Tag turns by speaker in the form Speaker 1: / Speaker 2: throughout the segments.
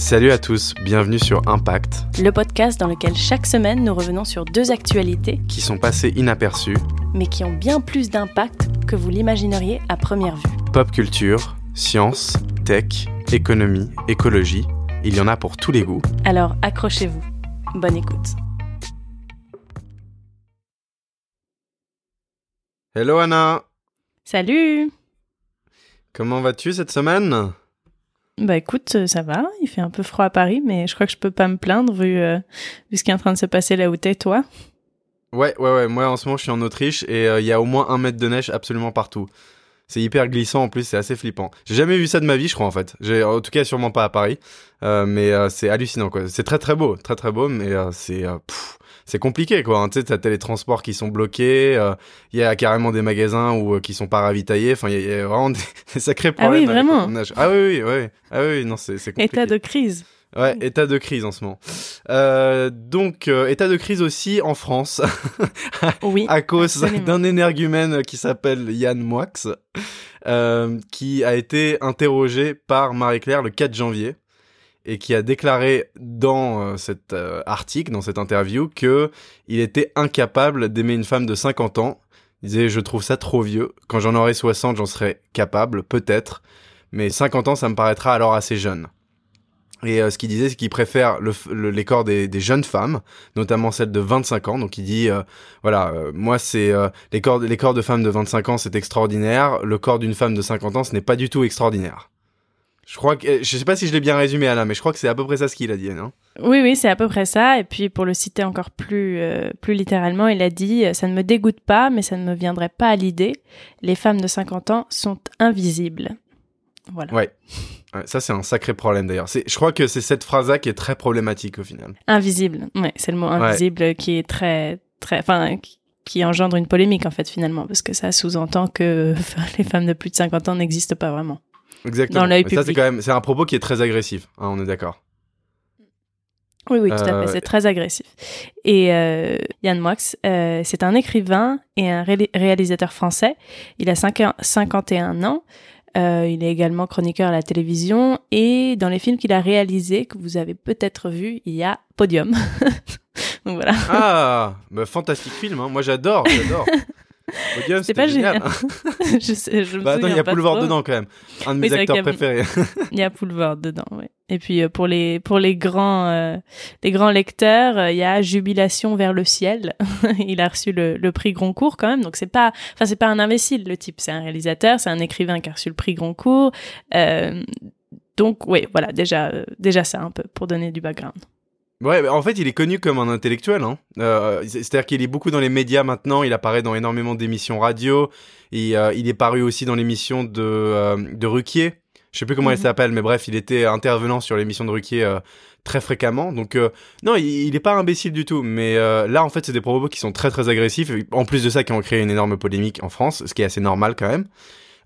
Speaker 1: Salut à tous, bienvenue sur Impact,
Speaker 2: le podcast dans lequel chaque semaine nous revenons sur deux actualités.
Speaker 1: Qui sont passées inaperçues,
Speaker 2: mais qui ont bien plus d'impact que vous l'imagineriez à première vue.
Speaker 1: Pop culture, science, tech, économie, écologie, il y en a pour tous les goûts.
Speaker 2: Alors accrochez-vous, bonne écoute.
Speaker 1: Hello Anna.
Speaker 2: Salut.
Speaker 1: Comment vas-tu cette semaine?
Speaker 2: Bah écoute, euh, ça va. Il fait un peu froid à Paris, mais je crois que je peux pas me plaindre vu, euh, vu ce qui est en train de se passer là où t'es, toi.
Speaker 1: Ouais, ouais, ouais. Moi, en ce moment, je suis en Autriche et euh, il y a au moins un mètre de neige absolument partout. C'est hyper glissant en plus, c'est assez flippant. J'ai jamais vu ça de ma vie, je crois en fait. En tout cas, sûrement pas à Paris, mais c'est hallucinant quoi. C'est très très beau, très très beau, mais c'est c'est compliqué quoi. Hein. Tu sais, t'as les transports qui sont bloqués, il y a carrément des magasins où qui sont pas ravitaillés. Enfin, il y, a vraiment des, sacrés problèmes.
Speaker 2: Ah oui, vraiment.
Speaker 1: Ah oui, oui, oui, ah oui, non, c'est compliqué.
Speaker 2: État de crise.
Speaker 1: Ouais, état de crise en ce moment. Euh, donc, euh, état de crise aussi en France.
Speaker 2: oui.
Speaker 1: à cause d'un énergumène qui s'appelle Yann Moix, euh, qui a été interrogé par Marie-Claire le 4 janvier et qui a déclaré dans euh, cet euh, article, dans cette interview, que il était incapable d'aimer une femme de 50 ans. Il disait je trouve ça trop vieux. Quand j'en aurai 60, j'en serai capable, peut-être, mais 50 ans, ça me paraîtra alors assez jeune. Et euh, ce qu'il disait, c'est qu'il préfère le, les corps des, des, jeunes femmes, notamment celles de 25 ans. Donc il dit, voilà, moi c'est les corps les corps de femmes de 25 ans, c'est extraordinaire. Le corps d'une femme de 50 ans, ce n'est pas du tout extraordinaire. Je crois que je sais pas si je l'ai bien résumé Alain, mais je crois que c'est à peu près ça ce qu'il a dit, non?
Speaker 2: Oui, oui, c'est à peu près ça. Et puis pour le citer encore plus, euh, plus littéralement, il a dit ça ne me dégoûte pas, mais ça ne me viendrait pas à l'idée. Les femmes de 50 ans sont invisibles. Voilà.
Speaker 1: Ouais. ça c'est un sacré problème d'ailleurs. Je crois que c'est cette phrase-là qui est très problématique au final.
Speaker 2: Invisible. Ouais, c'est le mot invisible qui est très, très, enfin, qui engendre une polémique en fait finalement, parce que ça sous-entend que les femmes de plus de 50 ans n'existent pas vraiment.
Speaker 1: Exactement. Ça, c'est quand même, c'est un propos qui est très agressif. Hein, on est d'accord.
Speaker 2: Oui, oui, tout à fait. Euh, c'est très agressif. Et euh, Yann Moix, euh, c'est un écrivain et un réalisateur français. Il a 51 ans. il est également chroniqueur à la télévision. Et dans les films qu'il a réalisés, que vous avez peut-être vu, il y a Podium. Donc voilà.
Speaker 1: Ah, bah, fantastique film. Hein. Moi, j'adore, j'adore.
Speaker 2: c'est pas génial. je sais, je me bah,
Speaker 1: attends, il y a Poulevard dedans quand même. Un de mes acteurs préférés.
Speaker 2: il y a Poulevard dedans, oui. Et puis euh, pour les pour les grands euh, les grands lecteurs, euh, il y a Jubilation vers le ciel. il a reçu le, le prix Goncourt quand même, donc c'est pas enfin c'est pas un imbécile le type, c'est un réalisateur, c'est un écrivain qui a reçu le prix Goncourt. donc oui, voilà déjà déjà ça un peu pour donner du background.
Speaker 1: Ouais, en fait, il est connu comme un intellectuel. Hein. Euh, C'est-à-dire qu'il est beaucoup dans les médias maintenant. Il apparaît dans énormément d'émissions radio. Et euh, il est paru aussi dans l'émission de, euh, de Ruquier. Je sais plus comment elle mhm. s'appelle, mais bref, il était intervenant sur l'émission de Ruquier euh, très fréquemment. Donc non, il, il est pas imbécile du tout. Mais là, en fait, c'est des propos qui sont très très agressifs. En plus de ça, qui ont créé une énorme polémique en France, ce qui est assez normal quand même.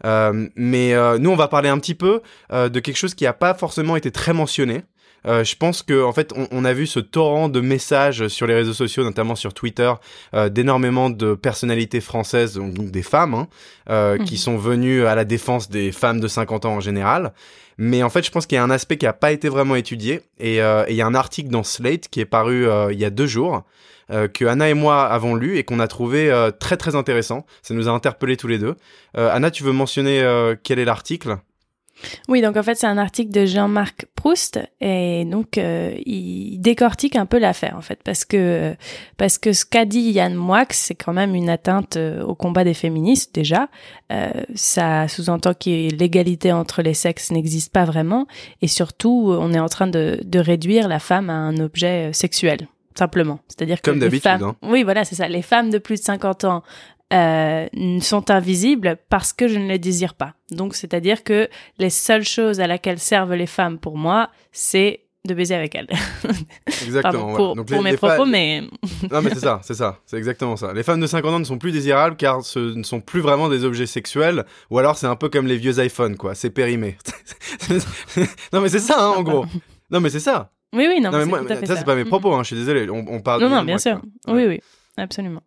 Speaker 1: Euh, mais nous, on va parler un petit peu de quelque chose qui a pas forcément été très mentionné. Euh, je pense que en fait, on, a vu ce torrent de messages sur les réseaux sociaux, notamment sur Twitter, euh, d'énormément de personnalités françaises, donc, des femmes, hein, euh, qui mhm. sont venues à la défense des femmes de 50 ans en général. Mais en fait, je pense qu'il y a un aspect qui n'a pas été vraiment étudié. Et il y a un article dans Slate qui est paru il y a deux jours. que Anna et moi avons lu et qu'on a trouvé très très intéressant. Ça nous a interpellés tous les deux. Anna, tu veux mentionner quel est l'article?
Speaker 2: Oui, donc en fait, c'est un article de Jean-Marc Proust et donc euh, il décortique un peu l'affaire en fait parce que parce que ce qu'a dit Yann Moix, c'est quand même une atteinte euh, au combat des féministes déjà. Euh, ça sous-entend que l'égalité entre les sexes n'existe pas vraiment et surtout, on est en train de, de réduire la femme à un objet sexuel simplement. C'est-à-dire que
Speaker 1: Comme d'habitude.
Speaker 2: Hein. Oui, voilà, c'est ça. Les femmes de plus de 50 ans euh, sont invisibles parce que je ne les désire pas. Donc, c'est-à-dire que les seules choses à laquelle servent les femmes pour moi, c'est de baiser avec elles.
Speaker 1: Exactement.
Speaker 2: pour, Donc mes propos, mais...
Speaker 1: non, mais c'est ça, c'est ça, c'est exactement ça. Les femmes de 50 ans ne sont plus désirables car ce ne sont plus vraiment des objets sexuels, ou alors c'est un peu comme les vieux iPhones, quoi, c'est périmé. non, mais c'est ça, hein, en gros. Non, mais c'est ça.
Speaker 2: Oui, oui, non,
Speaker 1: mais,
Speaker 2: moi,
Speaker 1: ça, c'est pas mes propos, hein, je suis désolé, on, parle...
Speaker 2: Non, non, bien sûr. Oui, oui, absolument.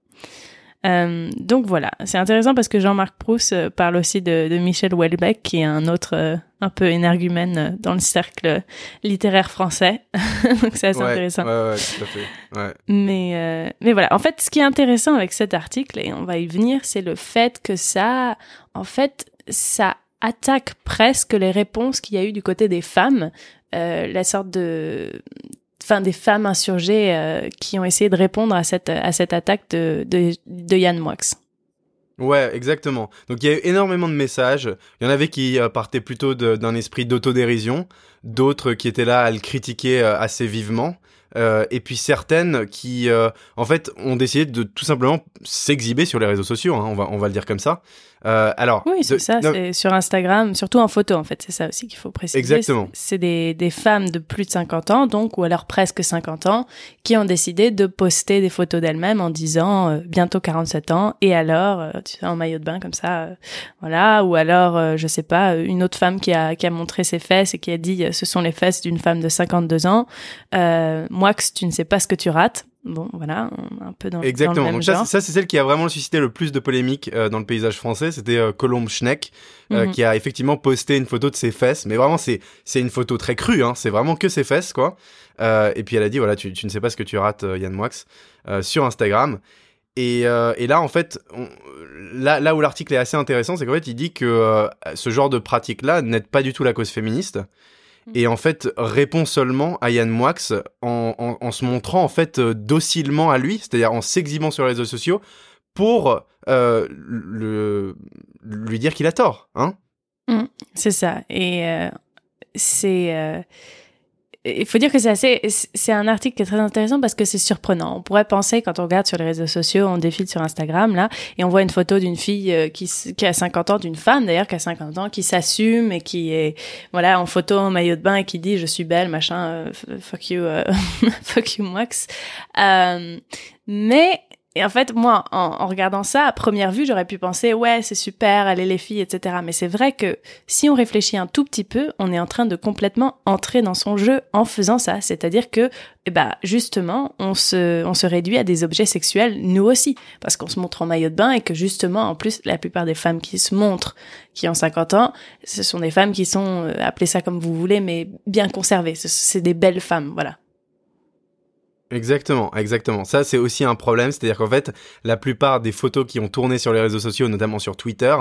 Speaker 2: Euh, donc voilà, c'est intéressant parce que Jean-Marc Proust euh, parle aussi de, de, Michel Houellebecq, qui est un autre euh, un peu énergumène dans le cercle littéraire français. donc c'est assez intéressant.
Speaker 1: Ouais, ouais, tout à fait. Ouais.
Speaker 2: Mais, mais voilà, en fait, ce qui est intéressant avec cet article, et on va y venir, c'est le fait que ça, en fait, ça attaque presque les réponses qu'il y a eu du côté des femmes, la sorte de enfin des femmes insurgées euh, qui ont essayé de répondre à cette à cette attaque de de, de Yann Moix.
Speaker 1: Ouais, exactement. Donc il y a eu énormément de messages. Il y en avait qui euh, partaient plutôt d'un esprit d'autodérision, d'autres qui étaient là à le critiquer euh, assez vivement. Et puis certaines qui, en fait, ont décidé de tout simplement s'exhiber sur les réseaux sociaux. Hein, on va, on va le dire comme ça. Euh, alors,
Speaker 2: oui, c'est ça. C'est sur Instagram, surtout en photo, en fait. C'est ça aussi qu'il faut préciser.
Speaker 1: Exactement.
Speaker 2: C'est des, des femmes de plus de 50 ans, donc, ou alors presque 50 ans, qui ont décidé de poster des photos d'elles-mêmes en disant euh, bientôt 47 ans, et alors, euh, tu sais, en maillot de bain comme ça, voilà. Ou alors, je sais pas, une autre femme qui a, qui a montré ses fesses et qui a dit ce sont les fesses d'une femme de 52 ans. moi, tu ne sais pas ce que tu rates. Bon, voilà, un peu dans,
Speaker 1: Exactement.
Speaker 2: le même
Speaker 1: Donc
Speaker 2: genre.
Speaker 1: ça, c'est celle qui a vraiment suscité le plus de polémiques euh, dans le paysage français. C'était euh, Colombe Schneck, euh,
Speaker 2: Mhm.
Speaker 1: qui a effectivement posté une photo de ses fesses. Mais vraiment, c'est une photo très crue. Hein. C'est vraiment que ses fesses, quoi. Euh, et puis elle a dit, voilà, tu, tu ne sais pas ce que tu rates, Yann Moix, sur Instagram. Et, et là, en fait, on- là, là où l'article est assez intéressant, c'est qu'en fait, il dit que ce genre de pratique-là n'aide pas du tout la cause féministe. Et en fait, répond seulement à Yann Moix en, en, en se montrant en fait euh, docilement à lui, c'est-à-dire en s'exhibant sur les réseaux sociaux pour euh, le, lui dire qu'il a tort. Hein
Speaker 2: C'est ça. Et euh, c'est. euh, il faut dire que c'est assez. C'est un article qui est très intéressant parce que c'est surprenant. On pourrait penser, quand on regarde sur les réseaux sociaux, on défile sur Instagram, là, et on voit une photo d'une fille euh, qui, a 50 ans, d'une femme d'ailleurs, qui a 50 ans, qui s'assume et qui est, voilà, en photo, en maillot de bain et qui dit Je suis belle, machin, euh, fuck you, euh, fuck you, Max. Euh, mais. Et en fait, moi, en, en regardant ça, à première vue, j'aurais pu penser, ouais, c'est super, allez les filles, etc. Mais c'est vrai que si on réfléchit un tout petit peu, on est en train de complètement entrer dans son jeu en faisant ça. C'est-à-dire que, eh ben, justement, on se, on se réduit à des objets sexuels, nous aussi. Parce qu'on se montre en maillot de bain et que justement, en plus, la plupart des femmes qui se montrent, qui ont 50 ans, ce sont des femmes qui sont, euh, appelez ça comme vous voulez, mais bien conservées. Ce- C'est des belles femmes, voilà.
Speaker 1: Exactement, exactement. Ça, c'est aussi un problème, c'est-à-dire qu'en fait, la plupart des photos qui ont tourné sur les réseaux sociaux, notamment sur Twitter,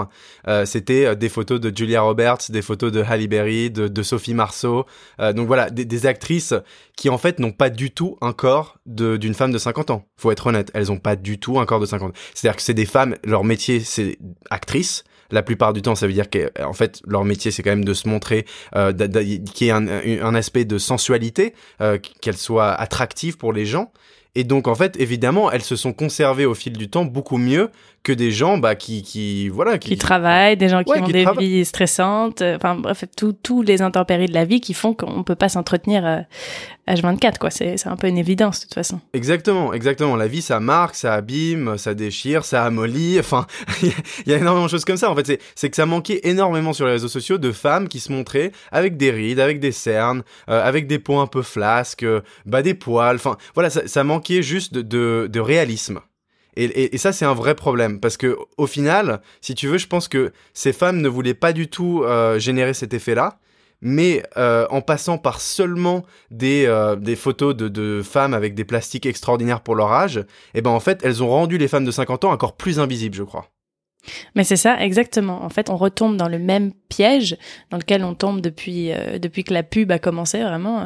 Speaker 1: euh, c'était euh, des photos de Julia Roberts, des photos de Halle Berry, de, de Sophie Marceau. Euh, donc voilà, des, des actrices qui en fait n'ont pas du tout un corps d'une femme de 50 ans. Faut être honnête, elles ont pas du tout un corps de 50 ans. C'est-à-dire que c'est des femmes, leur métier c'est actrice. La plupart du temps, ça veut dire qu'en fait, leur métier, c'est quand même de se montrer, euh, qu'il y ait un, un aspect de sensualité, euh, qu'elle soit attractive pour les gens. Et donc, en fait, évidemment, elles se sont conservées au fil du temps beaucoup mieux que des gens bah, qui, qui, voilà,
Speaker 2: Qui travaillent, des gens qui
Speaker 1: Ouais,
Speaker 2: ont
Speaker 1: qui
Speaker 2: des vies stressantes, euh, enfin bref, tous les intempéries de la vie qui font qu'on peut pas s'entretenir euh, H24, quoi. C'est c'est un peu une évidence, de toute façon.
Speaker 1: Exactement, exactement. La vie, ça marque, ça abîme, ça déchire, ça amollit. Enfin, il y a énormément de choses comme ça. En fait, c'est- c'est que ça manquait énormément sur les réseaux sociaux de femmes qui se montraient avec des rides, avec des cernes, euh, avec des peaux un peu flasques, euh, bah des poils. Enfin, voilà, ça, ça manquait juste de, de, de réalisme. Et, ça, c'est un vrai problème parce que au final, si tu veux, je pense que ces femmes ne voulaient pas du tout euh, générer cet effet-là. Mais euh, en passant par seulement des, euh, des photos de, femmes avec des plastiques extraordinaires pour leur âge, eh ben en fait, elles ont rendu les femmes de 50 ans encore plus invisibles, je crois.
Speaker 2: Mais c'est ça, exactement. En fait, on retombe dans le même piège dans lequel on tombe depuis depuis que la pub a commencé vraiment,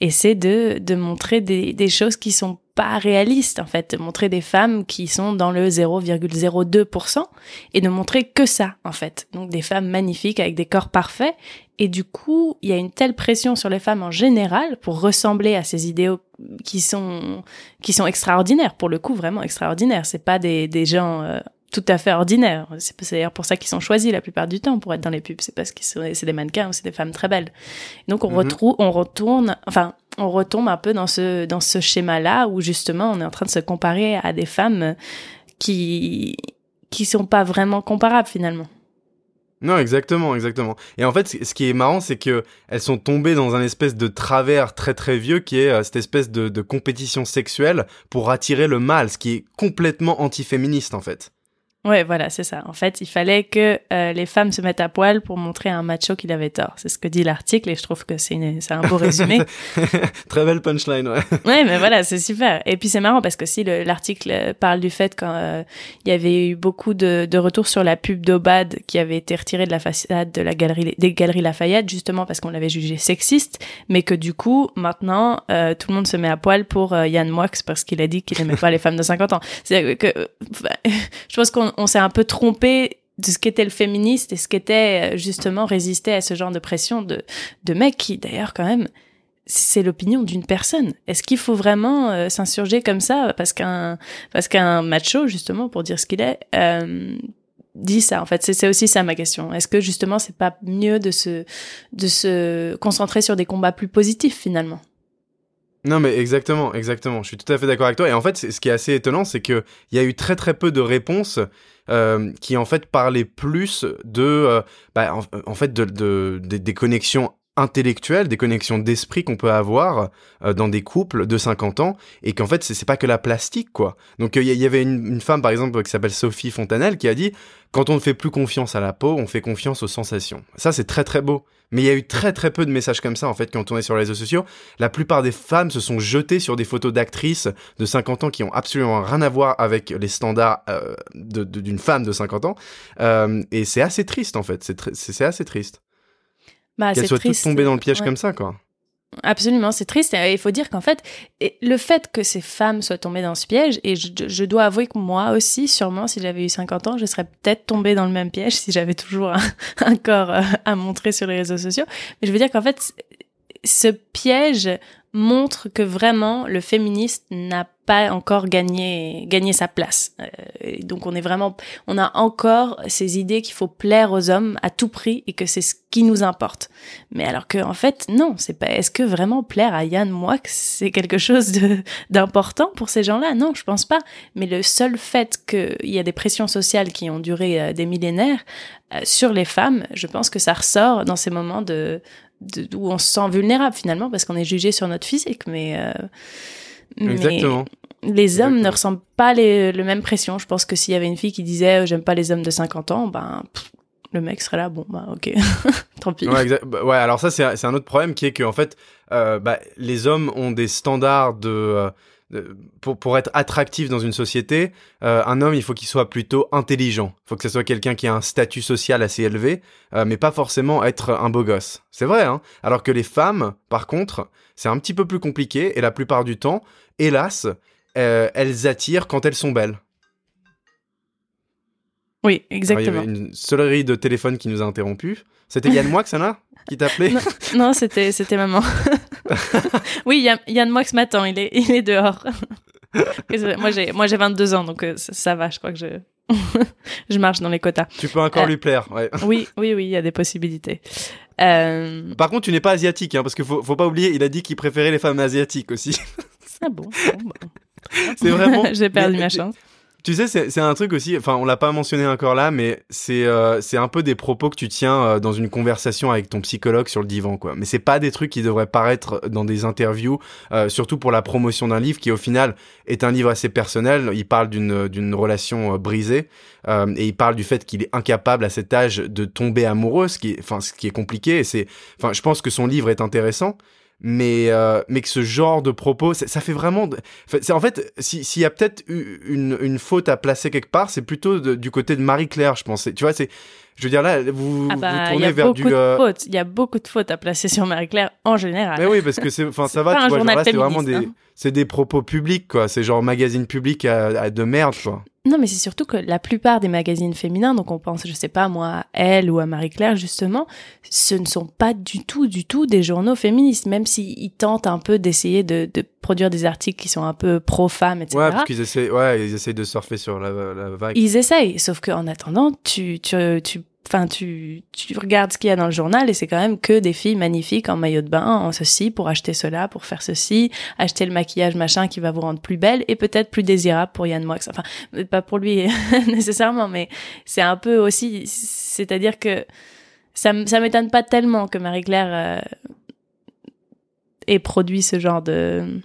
Speaker 2: et c'est de de montrer des des choses qui sont pas réalistes en fait, de montrer des femmes qui sont dans le 0,02% et de montrer que ça en fait. Donc des femmes magnifiques avec des corps parfaits et du coup, il y a une telle pression sur les femmes en général pour ressembler à ces idéaux qui sont qui sont extraordinaires pour le coup vraiment extraordinaires. C'est pas des des gens euh, tout à fait ordinaires. C'est d'ailleurs pour ça qu'ils sont choisis la plupart du temps pour être dans les pubs. C'est parce que c'est des mannequins ou c'est des femmes très belles. Donc on
Speaker 1: Mhm.
Speaker 2: retrouve, on retourne, enfin, on retombe un peu dans ce dans ce schéma-là où justement on est en train de se comparer à des femmes qui qui sont pas vraiment comparables finalement.
Speaker 1: Non, exactement, exactement. Et en fait, ce qui est marrant, c'est que elles sont tombées dans un espèce de travers très très vieux qui est euh, cette espèce de, compétition sexuelle pour attirer le mâle, ce qui est complètement antiféministe en fait.
Speaker 2: Ouais, voilà, c'est ça. En fait, il fallait que euh, les femmes se mettent à poil pour montrer à un macho qu'il avait tort. C'est ce que dit l'article et je trouve que c'est un beau résumé.
Speaker 1: Très belle punchline, ouais.
Speaker 2: Ouais, mais voilà, c'est super. Et puis c'est marrant parce que si l'article parle du fait qu'il euh, y avait eu beaucoup de, de retours sur la pub d'Obad qui avait été retirée de la façade de la galerie des galeries Lafayette justement parce qu'on l'avait jugé sexiste, mais que du coup maintenant euh, tout le monde se met à poil pour Yann Moix parce qu'il a dit qu'il n'aimait pas les femmes de 50 ans. C'est que je pense qu'on on, s'est un peu trompé de ce qu'était le féministe et ce qu'était euh, justement résister à ce genre de pression de, de mecs qui, d'ailleurs, quand même, c'est l'opinion d'une personne. Est-ce qu'il faut vraiment euh, s'insurger comme ça parce qu'un parce qu'un macho justement pour dire ce qu'il est euh, dit ça en fait? C'est aussi ça ma question. Est-ce que justement c'est pas mieux de se de se concentrer sur des combats plus positifs finalement?
Speaker 1: Non mais exactement, exactement. Je suis tout à fait d'accord avec toi. Et en fait, ce qui est assez étonnant, c'est qu'il y a eu très très peu de réponses euh, qui en fait parlaient plus de, euh, bah, en, fait, de, des connexions intellectuelles, des connexions d'esprit qu'on peut avoir euh, dans des couples de 50 ans, et qu'en fait, c'est pas que la plastique, quoi. Donc, il y, avait une, une, femme, par exemple, qui s'appelle Sophie Fontanelle, qui a dit, quand on ne fait plus confiance à la peau, on fait confiance aux sensations. Ça, c'est très très beau. Mais il y a eu très très peu de messages comme ça en fait quand on est sur les réseaux sociaux. La plupart des femmes se sont jetées sur des photos d'actrices de 50 ans qui ont absolument rien à voir avec les standards euh, d'une femme de 50 ans. Euh, et c'est assez triste en fait. C'est assez triste.
Speaker 2: Bah,
Speaker 1: Qu'elles soient toutes tombées dans le piège comme ça quoi.
Speaker 2: Absolument, c'est triste. Il faut dire qu'en fait, le fait que ces femmes soient tombées dans ce piège, et je, dois avouer que moi aussi, sûrement, si j'avais eu 50 ans, je serais peut-être tombée dans le même piège si j'avais toujours un, corps euh, à montrer sur les réseaux sociaux. Mais je veux dire qu'en fait, ce piège montre que vraiment le féministe n'a pas encore gagné gagné sa place. Euh, donc on est vraiment on a encore ces idées qu'il faut plaire aux hommes à tout prix et que c'est ce qui nous importe. Mais alors que en fait non, c'est pas est-ce que vraiment plaire à Yann Moix c'est quelque chose d'important pour ces gens-là? Non, je pense pas, mais le seul fait qu'il y a des pressions sociales qui ont duré euh, des millénaires euh, sur les femmes, je pense que ça ressort dans ces moments de où on se sent vulnérable finalement parce qu'on est jugé sur notre physique, mais, euh,
Speaker 1: Exactement.
Speaker 2: les hommes ne ressentent pas les, le même pression. Je pense que s'il y avait une fille qui disait j'aime pas les hommes de 50 ans, ben le mec serait là, bon bah ok, tant pis.
Speaker 1: Ouais, bah, ouais, alors ça c'est un autre problème qui est que en fait euh, bah, les hommes ont des standards de euh, pour, pour être attractif dans une société, euh, un homme, il faut qu'il soit plutôt intelligent. Il faut que ce soit quelqu'un qui a un statut social assez élevé, euh, mais pas forcément être un beau gosse. C'est vrai, hein Alors que les femmes, par contre, c'est un petit peu plus compliqué, et la plupart du temps, hélas, euh, elles attirent quand elles sont belles.
Speaker 2: Oui, exactement.
Speaker 1: il y avait une sonnerie de téléphone qui nous a interrompu. C'était Yann Moix, ça là? Qui t'appelait?
Speaker 2: Non, c'était c'était maman. oui, Yann, Yann Moix m'attend, il est il est dehors. moi j'ai moi j'ai 22 ans donc euh, ça, va, je crois que je je marche dans les quotas.
Speaker 1: Tu peux encore euh, lui plaire, ouais.
Speaker 2: oui, oui, oui, il y a des possibilités. Euh...
Speaker 1: Par contre, tu n'es pas asiatique, hein, parce qu'il faut, faut pas oublier, il a dit qu'il préférait les femmes asiatiques aussi.
Speaker 2: ah bon, bon
Speaker 1: C'est vraiment.
Speaker 2: J'ai perdu ma chance.
Speaker 1: Tu sais, c'est un truc aussi, enfin on l'a pas mentionné encore là, mais c'est euh, un peu des propos que tu tiens euh, dans une conversation avec ton psychologue sur le divan, quoi. Mais c'est pas des trucs qui devraient paraître dans des interviews, euh, surtout pour la promotion d'un livre qui au final est un livre assez personnel. Il parle d'une relation brisée et il parle du fait qu'il est incapable à cet âge de tomber amoureux, ce qui est, enfin ce qui est compliqué. C'est, enfin je pense que son livre est intéressant, mais euh, mais que ce genre de propos ça, fait vraiment c'est en fait s'il y a peut-être une, une faute à placer quelque part c'est plutôt du côté de Marie Claire je pense. Tu vois c'est je veux dire là vous,
Speaker 2: ah bah,
Speaker 1: vous tournez vers du
Speaker 2: euh... il y a beaucoup de fautes à placer sur Marie Claire en général.
Speaker 1: Mais oui parce que c'est enfin ça va tu vois c'est vraiment des hein. c'est des propos publics quoi. C'est genre magazine public à, de merde quoi.
Speaker 2: Non, mais c'est surtout que la plupart des magazines féminins, donc on pense, je sais pas moi, à Elle ou à Marie-Claire justement, ce ne sont pas du tout, du tout des journaux féministes, même s'ils tentent un peu d'essayer de, de, produire des articles qui sont un peu pro-femmes, etc.
Speaker 1: Ouais, parce qu'ils essaient, ouais, ils essaient de surfer sur la, la vague.
Speaker 2: Ils essayent, sauf qu'en attendant, tu, tu, tu tu Enfin, tu, tu regardes ce qu'il y a dans le journal et c'est quand même que des filles magnifiques en maillot de bain, en ceci, pour acheter cela, pour faire ceci, acheter le maquillage machin qui va vous rendre plus belle et peut-être plus désirable pour Yann Moix. Enfin, pas pour lui nécessairement, mais c'est un peu aussi, c'est-à-dire que ça, ça m'étonne pas tellement que Marie-Claire euh, ait produit ce genre de,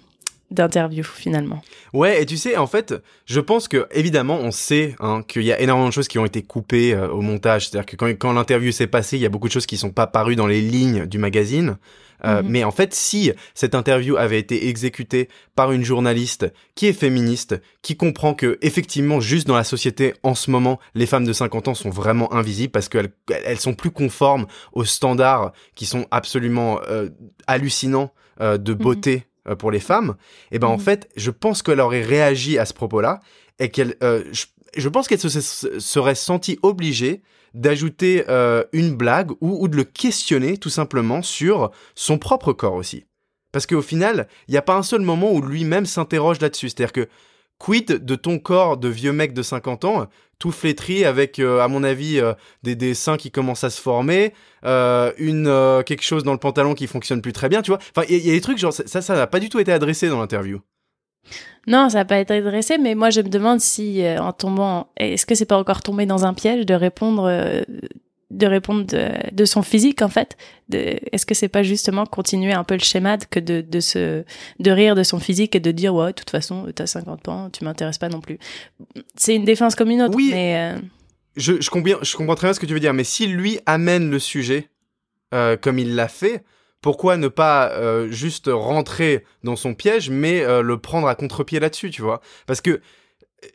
Speaker 2: d'interview finalement.
Speaker 1: Ouais, et tu sais, en fait, je pense que évidemment, on sait hein, qu'il y a énormément de choses qui ont été coupées euh, au montage. C'est-à-dire que quand, quand l'interview s'est passée, il y a beaucoup de choses qui sont pas parues dans les lignes du magazine. Euh, mhm. Mais en fait, si cette interview avait été exécutée par une journaliste qui est féministe, qui comprend que effectivement, juste dans la société en ce moment, les femmes de 50 ans sont vraiment invisibles parce qu'elles elles sont plus conformes aux standards qui sont absolument euh, hallucinants de mhm. beauté. Pour les femmes, et eh ben en mhm. fait, je pense qu'elle aurait réagi à ce propos-là et qu'elle, euh, je, pense qu'elle se serait sentie obligée d'ajouter euh, une blague ou, ou de le questionner tout simplement sur son propre corps aussi. Parce qu'au final, il n'y a pas un seul moment où lui-même s'interroge là-dessus. C'est-à-dire que quid de ton corps de vieux mec de 50 ans tout flétri avec, euh, à mon avis, euh, des, des seins qui commencent à se former, euh, une quelque chose dans le pantalon qui fonctionne plus très bien, tu vois. Enfin, il y, a des trucs genre ça, ça n'a pas du tout été adressé dans l'interview.
Speaker 2: Non, ça n'a pas été adressé, mais moi je me demande si en tombant, est-ce que c'est pas encore tombé dans un piège de répondre de répondre de, son physique en fait est-ce que c'est pas justement continuer un peu le schéma que de, de se de rire de son physique et de dire ouais de toute façon t'as 50 ans tu m'intéresses pas non plus. C'est une défense comme une autre
Speaker 1: oui.
Speaker 2: mais
Speaker 1: euh, je, je, comprends, je comprends très bien ce que tu veux dire mais si lui amène le sujet euh, comme il l'a fait pourquoi ne pas euh, juste rentrer dans son piège mais le prendre à contre-pied là-dessus tu vois? Parce que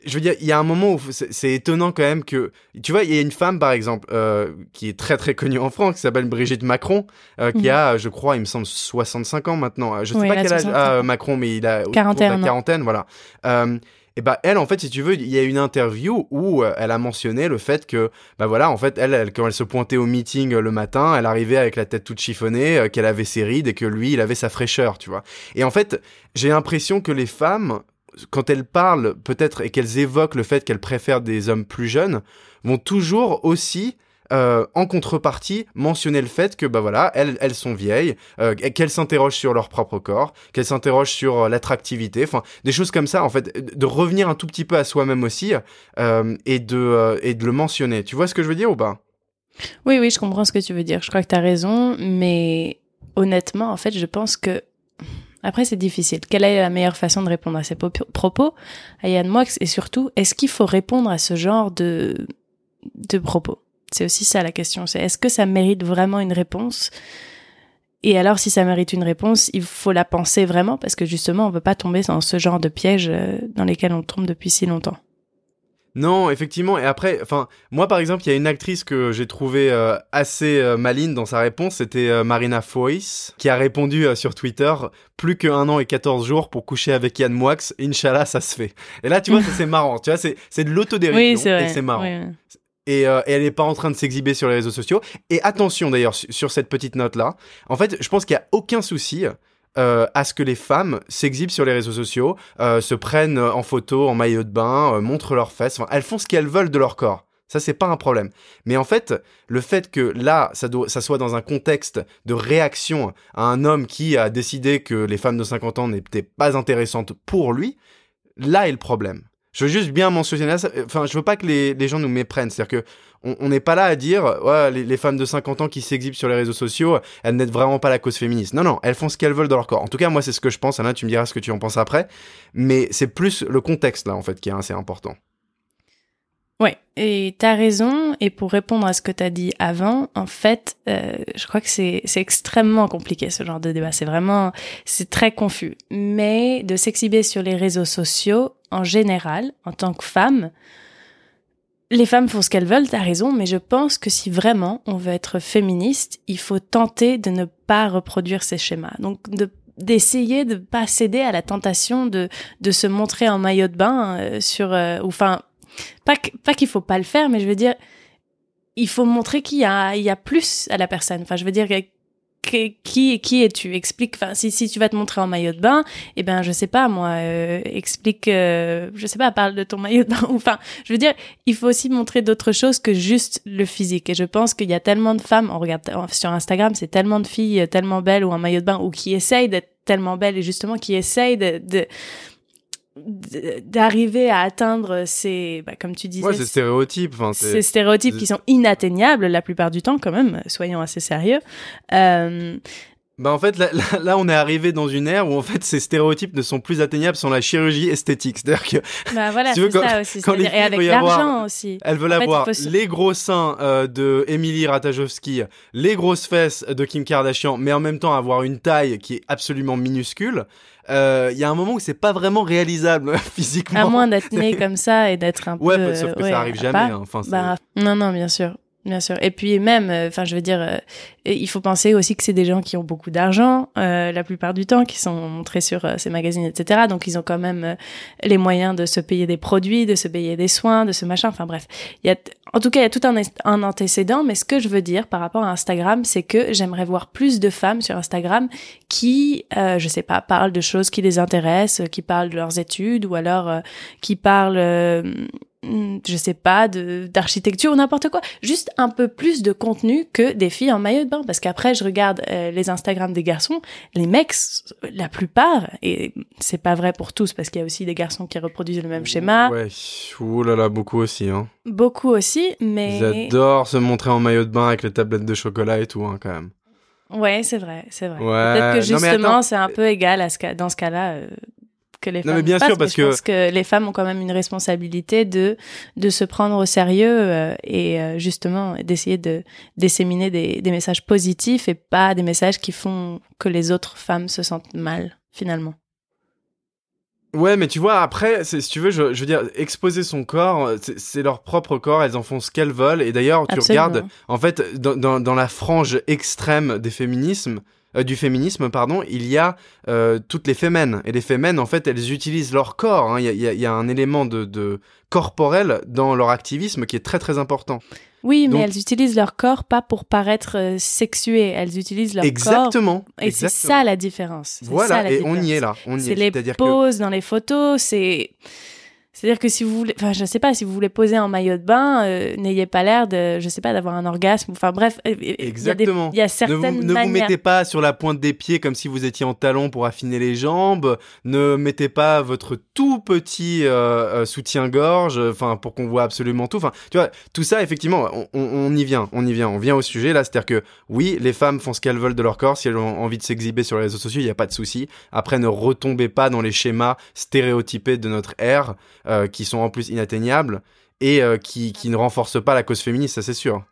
Speaker 1: je veux dire, il y a un moment où c'est étonnant quand même que, tu vois, il y a une femme par exemple euh, qui est très très connue en France, qui s'appelle Brigitte Macron, euh, qui mhm. a, je crois, il me semble 65 ans maintenant. Je sais pas quel âge a Macron, mais il a
Speaker 2: quarantaine,
Speaker 1: la quarantaine, voilà. Euh, et bah elle en fait si tu veux il y a une interview où elle a mentionné le fait que bah voilà en fait elle, elle quand elle se pointait au meeting le matin elle arrivait avec la tête toute chiffonnée qu'elle avait ses rides et que lui il avait sa fraîcheur tu vois et en fait j'ai l'impression que les femmes quand elles parlent peut-être et qu'elles évoquent le fait qu'elles préfèrent des hommes plus jeunes, vont toujours aussi euh, en contrepartie mentionner le fait que bah voilà elles, elles sont vieilles, euh, qu'elles s'interrogent sur leur propre corps, qu'elles s'interrogent sur euh, l'attractivité, enfin des choses comme ça en fait, de revenir un tout petit peu à soi-même aussi et de et de le mentionner. Tu vois ce que je veux dire ou pas?
Speaker 2: Oui oui, je comprends ce que tu veux dire. Je crois que tu as raison, mais honnêtement en fait, je pense que après, c'est difficile. Quelle est la meilleure façon de répondre à ces propos? Et surtout, est-ce qu'il faut répondre à ce genre de, de propos? C'est aussi ça la question. C'est est-ce que ça mérite vraiment une réponse? Et alors, si ça mérite une réponse, il faut la penser vraiment parce que justement, on ne veut pas tomber dans ce genre de piège euh, dans lesquels on tombe depuis si longtemps.
Speaker 1: Non, effectivement. Et après, enfin, moi par exemple, il y a une actrice que j'ai trouvée euh, assez euh, maligne dans sa réponse. C'était euh, Marina Foïs, qui a répondu sur Twitter plus qu'un an et 14 jours pour coucher avec Yann Moix. Inch'Allah, ça se fait. Et là, tu vois, c'est marrant. Tu vois, c'est de l'autodérision
Speaker 2: oui,
Speaker 1: et c'est marrant. Et, et, elle n'est pas en train de s'exhiber sur les réseaux sociaux. Et attention d'ailleurs sur cette petite note là. En fait, je pense qu'il y a aucun souci euh, à ce que les femmes s'exhibent sur les réseaux sociaux, euh, se prennent en photo, en maillot de bain, euh, montrent leurs fesses. Enfin, elles font ce qu'elles veulent de leur corps. Ça, c'est pas un problème. Mais en fait, le fait que là, ça soit dans un contexte de réaction à un homme qui a décidé que les femmes de 50 ans n'étaient pas intéressantes pour lui, là est le problème. Je veux juste bien mentionner ça. Enfin, je veux pas que les, les gens nous méprennent. C'est-à-dire que on n'est pas là à dire ouais, les, femmes de 50 ans qui s'exhibent sur les réseaux sociaux, elles n'aident vraiment pas la cause féministe. Non, non, elles font ce qu'elles veulent dans leur corps. En tout cas, moi, c'est ce que je pense. Anna, tu me diras ce que tu en penses après. Mais c'est plus le contexte, là, en fait, qui est assez important.
Speaker 2: Ouais, et t'as raison. Et pour répondre à ce que t'as dit avant, en fait, euh, je crois que c'est extrêmement compliqué ce genre de débat. C'est vraiment, c'est très confus. Mais de s'exhiber sur les réseaux sociaux, en général, en tant que femme, les femmes font ce qu'elles veulent, t'as raison, mais je pense que si vraiment on veut être féministe, il faut tenter de ne pas reproduire ces schémas. Donc de d'essayer de pas céder à la tentation de de se montrer en maillot de bain euh, sur euh, ou enfin pas pas qu'il faut pas le faire mais je veux dire il faut montrer qu'il y a il y a plus à la personne enfin je veux dire qui qui es-tu? Explique. Enfin, si si tu vas te montrer en maillot de bain, eh ben je sais pas moi. Euh, explique. Euh, je sais pas. Parle de ton maillot de bain. Enfin, je veux dire, il faut aussi montrer d'autres choses que juste le physique. Et je pense qu'il y a tellement de femmes. On regarde sur Instagram, c'est tellement de filles tellement belles ou en maillot de bain ou qui essayent d'être tellement belles et justement qui essayent de d'arriver à atteindre ces, bah, comme tu disais,
Speaker 1: ouais, ces stéréotypes, enfin,
Speaker 2: ces stéréotypes qui sont inatteignables la plupart du temps quand même, soyons assez sérieux. Euh,
Speaker 1: bah en fait là, là, on est arrivé dans une ère où en fait ces stéréotypes ne sont plus atteignables sans la chirurgie esthétique. C'est-à-dire que
Speaker 2: bah voilà, c'est ça aussi. Quand les et avec l'argent aussi.
Speaker 1: Elles veulent avoir les gros seins euh, de Emily Ratajkowski, les grosses fesses de Kim Kardashian, mais en même temps avoir une taille qui est absolument minuscule il euh, y a un moment où c'est pas vraiment réalisable physiquement.
Speaker 2: À moins d'être né comme ça et d'être un
Speaker 1: ouais,
Speaker 2: peu.
Speaker 1: Ouais, sauf que ça arrive jamais. Hein. Enfin,
Speaker 2: bah, non, non, bien sûr. Bien sûr. Et puis même, euh, enfin, je veux dire, euh, il faut penser aussi que c'est des gens qui ont beaucoup d'argent euh, la plupart du temps, qui sont montrés sur ces magazines, etc. Donc ils ont quand même les moyens de se payer des produits, de se payer des soins, de ce machin. Enfin bref, il y a, en tout cas, il y a tout un, un antécédent. Mais ce que je veux dire par rapport à Instagram, c'est que j'aimerais voir plus de femmes sur Instagram qui, je sais pas, parlent de choses qui les intéressent, qui parlent de leurs études ou alors qui parlent je sais pas, d'architecture ou n'importe quoi. Juste un peu plus de contenu que des filles en maillot de bain. Parce qu'après, je regarde euh, les Instagram des garçons, les mecs, la plupart, et c'est pas vrai pour tous, parce qu'il y a aussi des garçons qui reproduisent le même schéma.
Speaker 1: Ouais, ouh là là, beaucoup aussi, hein.
Speaker 2: Beaucoup aussi, mais...
Speaker 1: Ils adorent se montrer en maillot de bain avec les tablettes de chocolat et tout, hein, quand même.
Speaker 2: Ouais, c'est vrai, c'est vrai. Peut-être que justement, c'est un peu égal à ce dans ce cas-là. Euh, que les femmes.
Speaker 1: Non, mais bien sûr, parce
Speaker 2: que... Je pense que les femmes ont quand même une responsabilité de de se prendre au sérieux euh, et euh, justement d'essayer de disséminer des, des messages positifs et pas des messages qui font que les autres femmes se sentent mal finalement.
Speaker 1: Ouais, mais tu vois, après, si tu veux, je, je veux dire, exposer son corps, c'est leur propre corps, elles en font ce qu'elles veulent. Et d'ailleurs, tu regardes, en fait, dans, dans, dans, la frange extrême des féminismes, euh, du féminisme, pardon, il y a euh, toutes les femmes Et les femmes, en fait, elles utilisent leur corps. Hein. Il, y a, il, y a, un élément de, de, corporel dans leur activisme qui est très très important.
Speaker 2: Oui, mais elles utilisent leur corps pas pour paraître euh, sexuées. Elles utilisent leur
Speaker 1: exactement,
Speaker 2: corps. Et c'est ça la différence.
Speaker 1: Voilà,
Speaker 2: et
Speaker 1: on y est là.
Speaker 2: C'est les poses dans les photos, c'est c'est-à-dire que si vous voulez, enfin, je sais pas, si vous voulez poser en maillot de bain, euh, n'ayez pas l'air de, je sais pas, d'avoir un orgasme. Enfin, bref.
Speaker 1: Exactement.
Speaker 2: Il y, a certaines
Speaker 1: ne vous, ne vous mettez pas sur la pointe des pieds comme si vous étiez en talon pour affiner les jambes. Ne mettez pas votre tout petit euh, euh, soutien-gorge, enfin, pour qu'on voit absolument tout. Enfin, tu vois, tout ça, effectivement, on, on, y vient, on y vient, on vient au sujet là. C'est-à-dire que oui, les femmes font ce qu'elles veulent de leur corps. Si elles ont envie de s'exhiber sur les réseaux sociaux, il n'y a pas de souci. Après, ne retombez pas dans les schémas stéréotypés de notre ère. Euh, qui sont en plus inatteignables et euh, qui, qui ne renforcent pas la cause féministe, ça c'est sûr.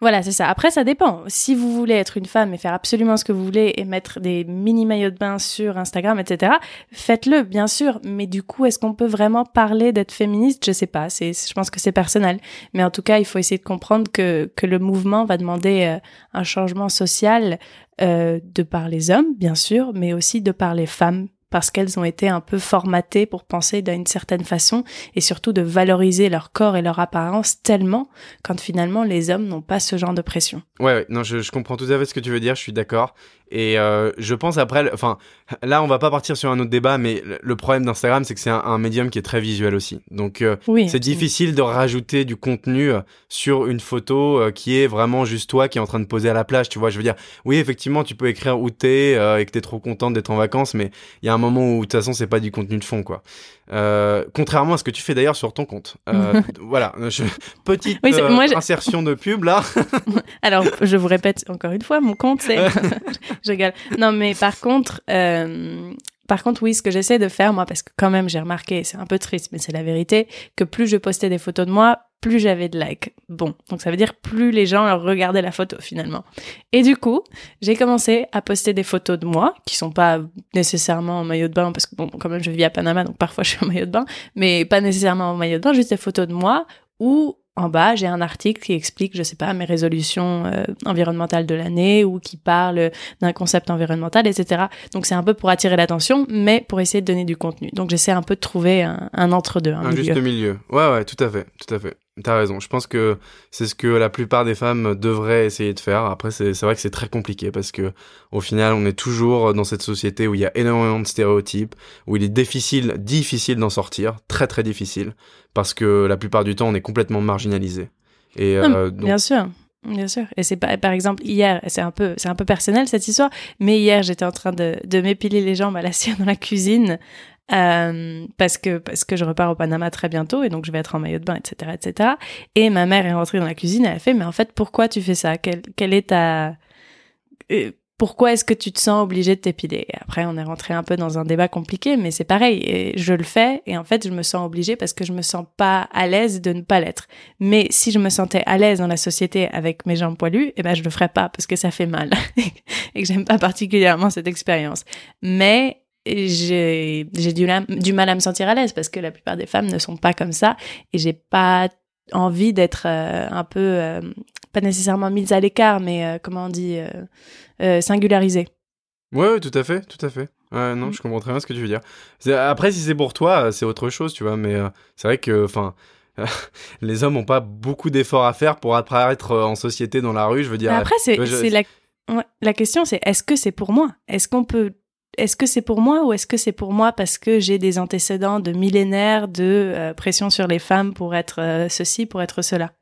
Speaker 2: Voilà, c'est ça. Après, ça dépend. Si vous voulez être une femme et faire absolument ce que vous voulez et mettre des mini maillots de bain sur Instagram, etc., faites-le, bien sûr. Mais du coup, est-ce qu'on peut vraiment parler d'être féministe? Je sais pas. C'est, je pense que c'est personnel. Mais en tout cas, il faut essayer de comprendre que, que le mouvement va demander euh, un changement social euh, de par les hommes, bien sûr, mais aussi de par les femmes parce qu'elles ont été un peu formatées pour penser d'une certaine façon et surtout de valoriser leur corps et leur apparence tellement quand finalement les hommes n'ont pas ce genre de pression.
Speaker 1: Ouais, ouais non, je, je, comprends tout à fait ce que tu veux dire, je suis d'accord. Et euh, je pense après, enfin, là, on va pas partir sur un autre débat, mais le problème d'Instagram, c'est que c'est un, médium qui est très visuel aussi. Donc, euh, c'est difficile de rajouter du contenu euh, sur une photo qui est vraiment juste toi qui est en train de poser à la plage. Tu vois, je veux dire, oui, effectivement, tu peux écrire où t'es et que t'es trop contente d'être en vacances, mais il y a un moment où de toute façon, c'est pas du contenu de fond, quoi. contrairement à ce que tu fais d'ailleurs sur ton compte. voilà, petite insertion de pub là.
Speaker 2: Alors, je vous répète encore une fois, mon compte c'est je rigole. Non, mais par contre, euh, par contre, oui, ce que j'essaie de faire, moi, parce que quand même, j'ai remarqué, c'est un peu triste, mais c'est la vérité, que plus je postais des photos de moi, plus j'avais de likes. Bon, donc ça veut dire plus les gens regardaient la photo finalement. Et du coup, j'ai commencé à poster des photos de moi, qui sont pas nécessairement en maillot de bain, parce que bon, quand même, je vis à Panama, donc parfois je suis en maillot de bain, mais pas nécessairement en maillot de bain, juste des photos de moi où en bas, j'ai un article qui explique, je sais pas, mes résolutions euh, environnementales de l'année ou qui parle d'un concept environnemental, etc. Donc c'est un peu pour attirer l'attention, mais pour essayer de donner du contenu. Donc j'essaie un peu de trouver un, entre-deux.
Speaker 1: Un, juste milieu. Ouais, ouais, tout à fait, tout à fait. T'as raison. Je pense que c'est ce que la plupart des femmes devraient essayer de faire. Après, c'est vrai que c'est très compliqué parce que au final, on est toujours dans cette société où il y a énormément de stéréotypes, où il est difficile, difficile d'en sortir, très très difficile, parce que la plupart du temps, on est complètement marginalisé.
Speaker 2: Et euh, bien sûr. Bien sûr. Et c'est pas, par exemple, hier, c'est un peu, c'est un peu personnel cette histoire, mais hier, j'étais en train de, de m'épiler les jambes à la cire dans la cuisine euh, parce que parce que je repars au Panama très bientôt et donc je vais être en maillot de bain, etc., etc. Et ma mère est rentrée dans la cuisine, elle a fait mais en fait pourquoi tu fais ça? Quelle, quelle est ta euh, pourquoi est-ce que tu te sens obligé de t'épiler? Après, on est rentré un peu dans un débat compliqué, mais c'est pareil. Et je le fais, et en fait, je me sens obligée parce que je me sens pas à l'aise de ne pas l'être. Mais si je me sentais à l'aise dans la société avec mes jambes poilues, eh ben, je le ferais pas parce que ça fait mal et que j'aime pas particulièrement cette expérience. Mais j'ai du, du mal à me sentir à l'aise parce que la plupart des femmes ne sont pas comme ça et j'ai pas envie d'être euh, un peu euh, pas nécessairement mise à l'écart mais euh, comment on dit singularisée.
Speaker 1: Ouais, tout à fait, tout à fait. Ouais, non, mm. je comprends très bien ce que tu veux dire. Après, si c'est pour toi, c'est autre chose, tu vois. Mais c'est vrai que, enfin, les hommes n'ont pas beaucoup d'efforts à faire pour apparaître en société dans la rue. Je veux dire.
Speaker 2: après, c'est la, la question, c'est est-ce que c'est pour moi? Est-ce qu'on peut est-ce que c'est pour moi ou est-ce que c'est pour moi parce que j'ai des antécédents de millénaires de euh, pression sur les femmes pour être euh, ceci, pour être cela?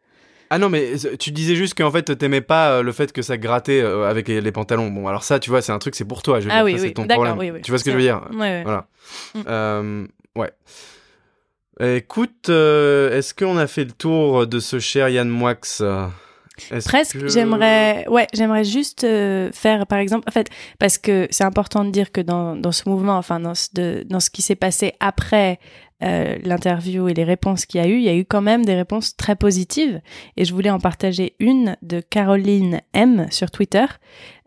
Speaker 1: Ah non, mais tu disais juste qu'en fait, t'aimais pas euh, le fait que ça grattait avec les, pantalons. Bon, alors ça, tu vois, c'est un truc, c'est pour toi. Je
Speaker 2: ah oui, oui, ton problème. Oui,
Speaker 1: Tu vois ce que je veux dire?
Speaker 2: ouais,
Speaker 1: Voilà. Mm. ouais. Écoute, est-ce qu'on a fait le tour de ce cher Yann Moix
Speaker 2: Presque, j'aimerais, ouais, j'aimerais juste euh, faire, par exemple, en fait, parce que c'est important de dire que dans, dans ce mouvement, enfin dans ce, de, dans ce qui s'est passé après euh, l'interview et les réponses qu'il y a eu, il y a eu quand même des réponses très positives. Et je voulais en partager une de Caroline M sur Twitter,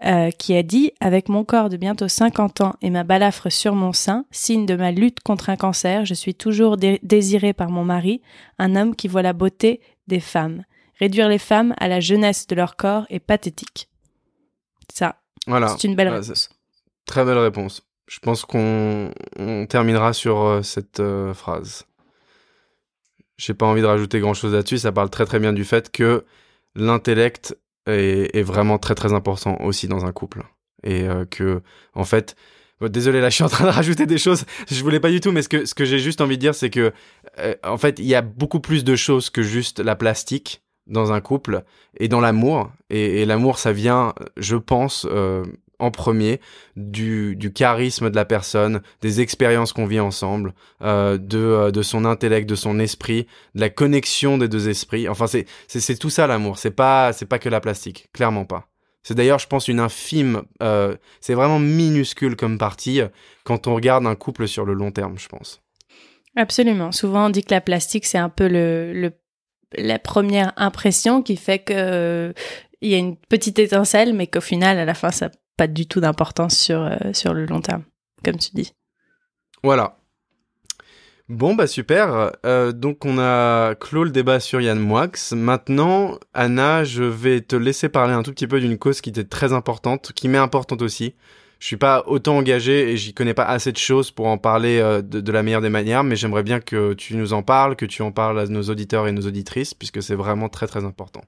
Speaker 2: euh, qui a dit Avec mon corps de bientôt 50 ans et ma balafre sur mon sein, signe de ma lutte contre un cancer, je suis toujours désirée par mon mari, un homme qui voit la beauté des femmes. Réduire les femmes à la jeunesse de leur corps est pathétique. Ça, voilà. c'est une belle réponse.
Speaker 1: Très belle réponse. Je pense qu'on terminera sur euh, cette euh, phrase. J'ai pas envie de rajouter grand chose là-dessus. Ça parle très très bien du fait que l'intellect est, vraiment très très important aussi dans un couple. Et euh, que, en fait, désolé, là, je suis en train de rajouter des choses. Je voulais pas du tout, mais ce que, ce que j'ai juste envie de dire, c'est que, en fait, il y a beaucoup plus de choses que juste la plastique dans un couple et dans l'amour. Et, l'amour, ça vient, je pense, euh, en premier du, charisme de la personne, des expériences qu'on vit ensemble, euh, de, euh, de son intellect, de son esprit, de la connexion des deux esprits. Enfin, c'est tout ça l'amour. C'est pas pas que la plastique, clairement pas. C'est d'ailleurs, je pense, une infime. C'est vraiment minuscule comme partie quand on regarde un couple sur le long terme, je pense.
Speaker 2: Absolument. Souvent, on dit que la plastique, c'est un peu le la première impression qui fait que il y a une petite étincelle, mais qu'au final, à la fin, ça n'a pas du tout d'importance sur, euh, sur le long terme, comme tu dis.
Speaker 1: Voilà. Bon, bah super. Euh, donc, on a clos le débat sur Yann Moix. Maintenant, Anna, je vais te laisser parler un tout petit peu d'une cause qui était très importante, qui m'est importante aussi je suis pas autant engagé et j'y connais pas assez de choses pour en parler euh, de, la meilleure des manières, mais j'aimerais bien que tu nous en parles, que tu en parles à nos auditeurs et nos auditrices, puisque c'est vraiment très très important.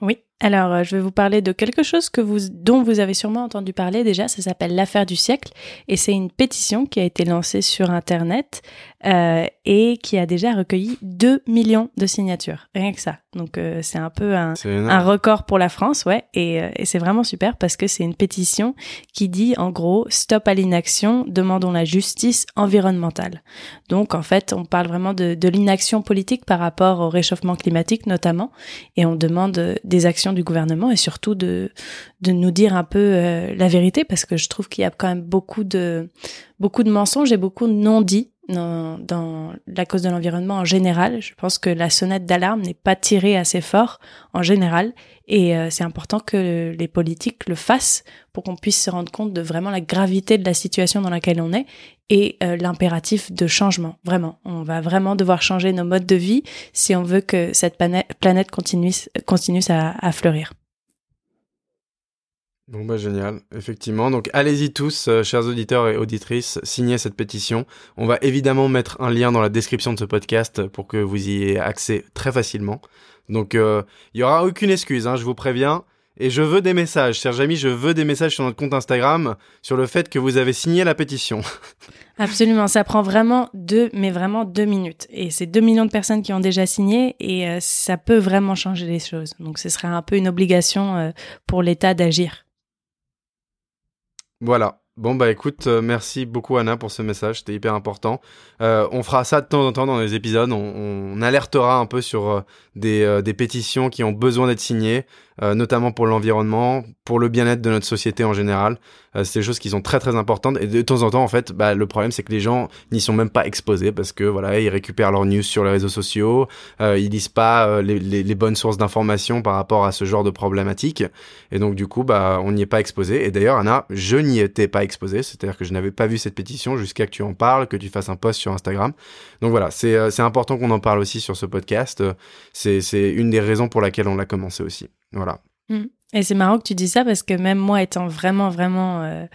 Speaker 2: Oui, alors euh, je vais vous parler de quelque chose dont vous avez sûrement entendu parler déjà, ça s'appelle l'affaire du siècle, et c'est une pétition qui a été lancée sur Internet euh, et qui a déjà recueilli 2 millions de signatures, rien que ça. Donc euh, c'est un peu un, un, record pour la France, ouais, et, euh, et c'est vraiment super parce que c'est une pétition qui dit en gros stop à l'inaction, demandons la justice environnementale. Donc en fait, on parle vraiment de, de l'inaction politique par rapport au réchauffement climatique notamment, et on demande des actions du gouvernement et surtout de de nous dire un peu euh, la vérité parce que je trouve qu'il y a quand même beaucoup de beaucoup de mensonges et beaucoup de non-dits dans, dans, la cause de l'environnement en général. Je pense que la sonnette d'alarme n'est pas tirée assez fort en général et euh, c'est important que les politiques le fassent pour qu'on puisse se rendre compte de vraiment la gravité de la situation dans laquelle on est et euh, l'impératif de changement. Vraiment, on va vraiment devoir changer nos modes de vie si on veut que cette planète continue, continue à, à fleurir.
Speaker 1: Bon bah génial, effectivement. Donc allez-y tous, euh, chers auditeurs et auditrices, signez cette pétition. On va évidemment mettre un lien dans la description de ce podcast pour que vous y ayez accès très facilement. Donc euh, il y aura aucune excuse, hein, je vous préviens. Et je veux des messages, Serge Ami, je veux des messages sur notre compte Instagram sur le fait que vous avez signé la pétition.
Speaker 2: Absolument, ça prend vraiment deux, mais vraiment deux minutes. Et c'est deux millions de personnes qui ont déjà signé et euh, ça peut vraiment changer les choses. Donc ce serait un peu une obligation euh, pour l'État d'agir.
Speaker 1: Voilà. Bon bah écoute, euh, merci beaucoup Anna pour ce message, c'était hyper important. Euh, on fera ça de temps en temps dans les épisodes, on, alertera un peu sur euh, des, pétitions qui ont besoin d'être signées, notamment pour l'environnement, pour le bien-être de notre société en général. c'est des choses qui sont très très importantes et de temps en temps en fait, bah, le problème c'est que les gens n'y sont même pas exposés parce que voilà ils récupèrent leurs news sur les réseaux sociaux, ils lisent pas les, les, les, bonnes sources d'informations par rapport à ce genre de problématiques et donc du coup bah on n'y est pas exposé. Et d'ailleurs Anna, je n'y étais pas exposé, c'est-à-dire que je n'avais pas vu cette pétition jusqu'à que tu en parles, que tu fasses un post sur Instagram. Donc voilà, c'est euh, important qu'on en parle aussi sur ce podcast. C'est une des raisons pour laquelle on l'a commencé aussi. Voilà.
Speaker 2: Mmh. Et c'est marrant que tu dis ça parce que même moi étant vraiment vraiment euh,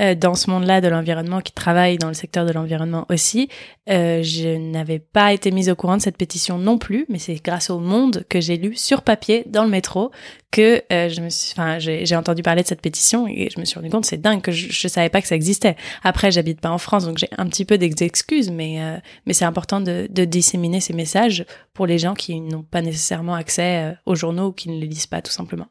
Speaker 2: euh, dans ce monde-là de l'environnement, qui travaille dans le secteur de l'environnement aussi. Euh, je n'avais pas été mise au courant de cette pétition non plus, mais c'est grâce au Monde que j'ai lu sur papier dans le métro que euh, je me suis, enfin, j'ai entendu parler de cette pétition et je me suis rendu compte, c'est dingue que je, je savais pas que ça existait. Après, j'habite pas en France, donc j'ai un petit peu d'excuses, mais mais c'est important de, de disséminer ces messages pour les gens qui n'ont pas nécessairement accès aux journaux ou qui ne les lisent pas tout simplement.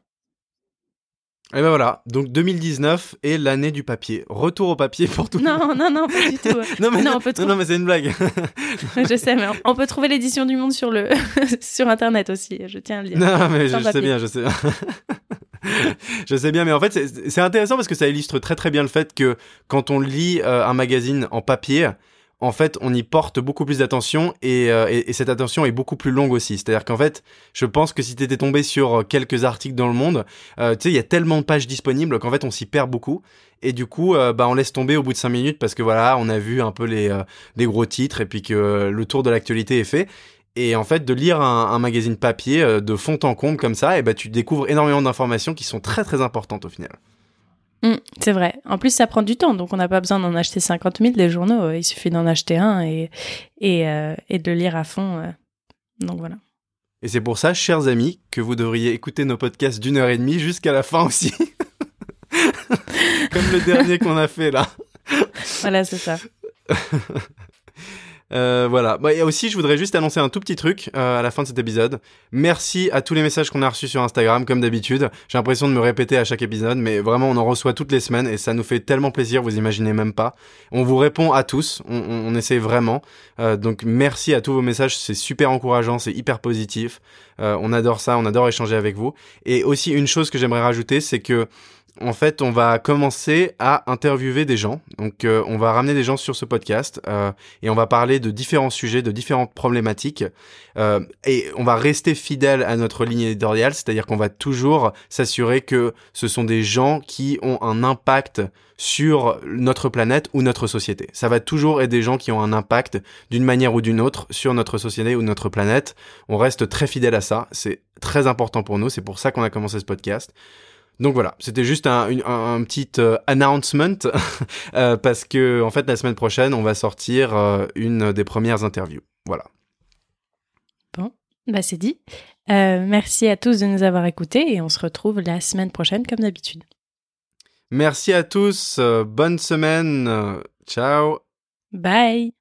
Speaker 1: Et ben voilà, donc 2019 est l'année du papier. Retour au papier pour tout.
Speaker 2: Non, non, non, pas du tout.
Speaker 1: non, mais, non, on peut non, mais c'est une blague.
Speaker 2: je sais, mais on peut trouver l'édition du Monde sur le sur Internet aussi. Je tiens à le dire.
Speaker 1: Non, mais je, sais bien, je sais. je sais bien, mais en fait, c'est intéressant parce que ça illustre très très bien le fait que quand on lit euh, un magazine en papier, en fait, on y porte beaucoup plus d'attention euh, et, et, cette attention est beaucoup plus longue aussi. C'est-à-dire qu'en fait, je pense que si tu étais tombé sur euh, quelques articles dans le monde, euh, tu sais, il y a tellement de pages disponibles qu'en fait, on s'y perd beaucoup. Et du coup, bah, on laisse tomber au bout de cinq minutes parce que voilà, on a vu un peu les, gros titres et puis que le tour de l'actualité est fait. Et en fait, de lire un, magazine papier de fond en comble comme ça, et bah, tu découvres énormément d'informations qui sont très très importantes au final.
Speaker 2: Mm, c'est vrai. En plus, ça prend du temps, donc on n'a pas besoin d'en acheter 50 000 des journaux. Il suffit d'en acheter un et, et, euh, et, de le lire à fond. Euh. Donc voilà.
Speaker 1: Et c'est pour ça, chers amis, que vous devriez écouter nos podcasts d'une heure et demie jusqu'à la fin aussi. Comme le dernier qu'on a fait là.
Speaker 2: Voilà, c'est ça.
Speaker 1: Euh, voilà. Bah, et aussi, je voudrais juste annoncer un tout petit truc euh, à la fin de cet épisode. Merci à tous les messages qu'on a reçus sur Instagram, comme d'habitude. J'ai l'impression de me répéter à chaque épisode, mais vraiment, on en reçoit toutes les semaines et ça nous fait tellement plaisir, vous imaginez même pas. On vous répond à tous, on, on, essaie vraiment. Euh, donc, merci à tous vos messages, c'est super encourageant, c'est hyper positif. Euh, on adore ça, on adore échanger avec vous. Et aussi, une chose que j'aimerais rajouter, c'est que en fait, on va commencer à interviewer des gens. Donc, euh, on va ramener des gens sur ce podcast euh, et on va parler de différents sujets, de différentes problématiques. Euh, et on va rester fidèle à notre ligne éditoriale, c'est-à-dire qu'on va toujours s'assurer que ce sont des gens qui ont un impact sur notre planète ou notre société. Ça va toujours être des gens qui ont un impact d'une manière ou d'une autre sur notre société ou notre planète. On reste très fidèle à ça. C'est très important pour nous. C'est pour ça qu'on a commencé ce podcast. Donc voilà, c'était juste un, un, petit euh, announcement euh, parce que en fait la semaine prochaine on va sortir euh, une des premières interviews. Voilà.
Speaker 2: Bon, bah c'est dit. merci à tous de nous avoir écoutés et on se retrouve la semaine prochaine comme d'habitude.
Speaker 1: Merci à tous, bonne semaine, ciao.
Speaker 2: Bye.